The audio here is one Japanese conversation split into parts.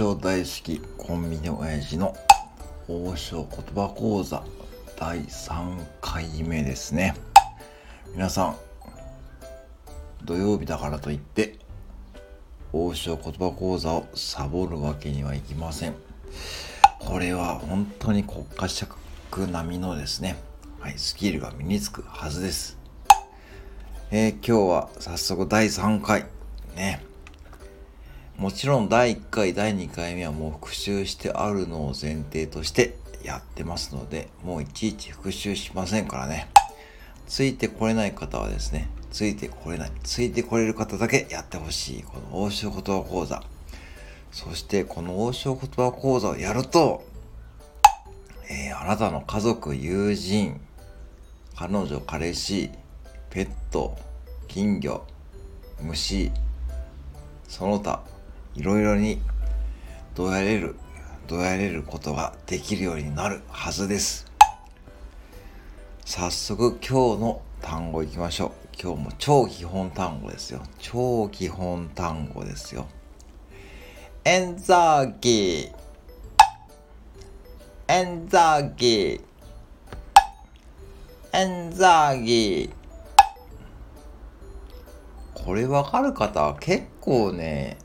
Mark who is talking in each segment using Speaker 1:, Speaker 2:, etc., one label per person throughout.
Speaker 1: 将大好きコンビニ親父の王将言葉講座第3回目ですね。皆さん土曜日だからといって王将言葉講座をサボるわけにはいきません。これは本当に国家資格並みのですね、はい、スキルが身につくはずです。えー、今日は早速第3回ね。もちろん第1回第2回目はもう復習してあるのを前提としてやってますのでもういちいち復習しませんからね。ついてこれない方はですねついてこれない。ついてこれる方だけやってほしいこの王将言葉講座。そしてこの王将言葉講座をやると、えー、あなたの家族友人彼女彼氏ペット金魚虫その他いろいろにどうやれるどうやれることができるようになるはずです。早速今日の単語いきましょう。今日も超基本単語ですよ。超基本単語ですよ。エンザーギエンザーギエンザーギこれわかる方は結構ね、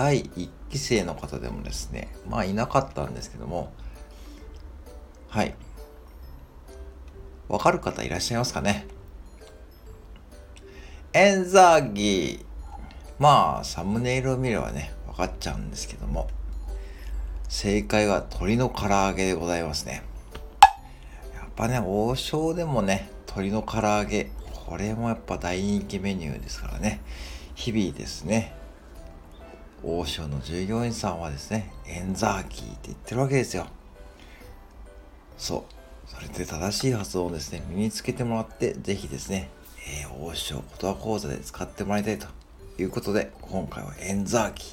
Speaker 1: 第1期生の方でもですね、まあいなかったんですけども、はい。わかる方いらっしゃいますかね？エンザーギー。まあ、サムネイルを見ればね、わかっちゃうんですけども、正解は鶏の唐揚げでございますね。やっぱね、王将でもね、鶏の唐揚げ、これもやっぱ大人気メニューですからね日々ですね王将の従業員さんはですねエンザーキーって言ってるわけですよ。そう。それで正しい発音をですね身につけてもらって是非ですね、えー、王将言葉講座で使ってもらいたいと。いうことで今回はエンザーキ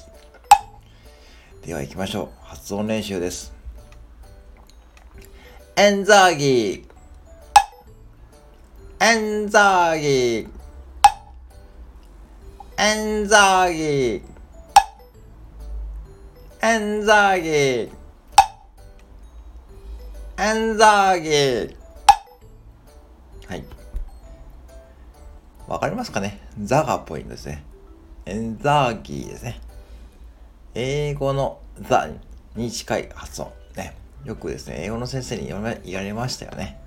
Speaker 1: ー。では行きましょう。発音練習です。エンザーギー。エンザーギー。エンザーギー。エンザーギーエンザーギーはい。わかりますかね？ザがポイントですね。エンザーギーですね。英語のザに近い発音。ね。よくですね英語の先生に言われましたよね。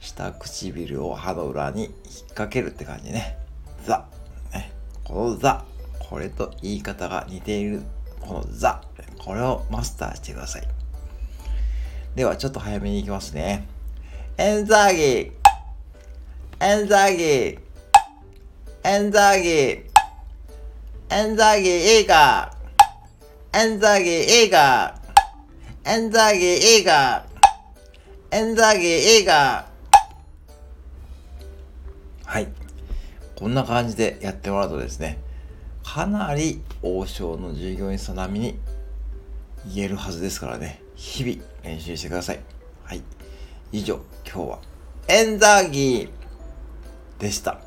Speaker 1: 下唇を歯の裏に引っ掛けるって感じね。ザ。ね、このザ。これと言い方が似ている。このザ。これをマスターしてください。ではちょっと早めに行きますね。エンザーギー。エンザーギー。エンザーギー。エンザーギーいいか？エンザーギーいいか？エンザーギーいいか？エンザーギーいいか？はい。こんな感じでやってもらうとですね、かなり王将の従業員さん並みに言えるはずですからね、日々練習してください。はい。以上、今日はエンザーギーでした。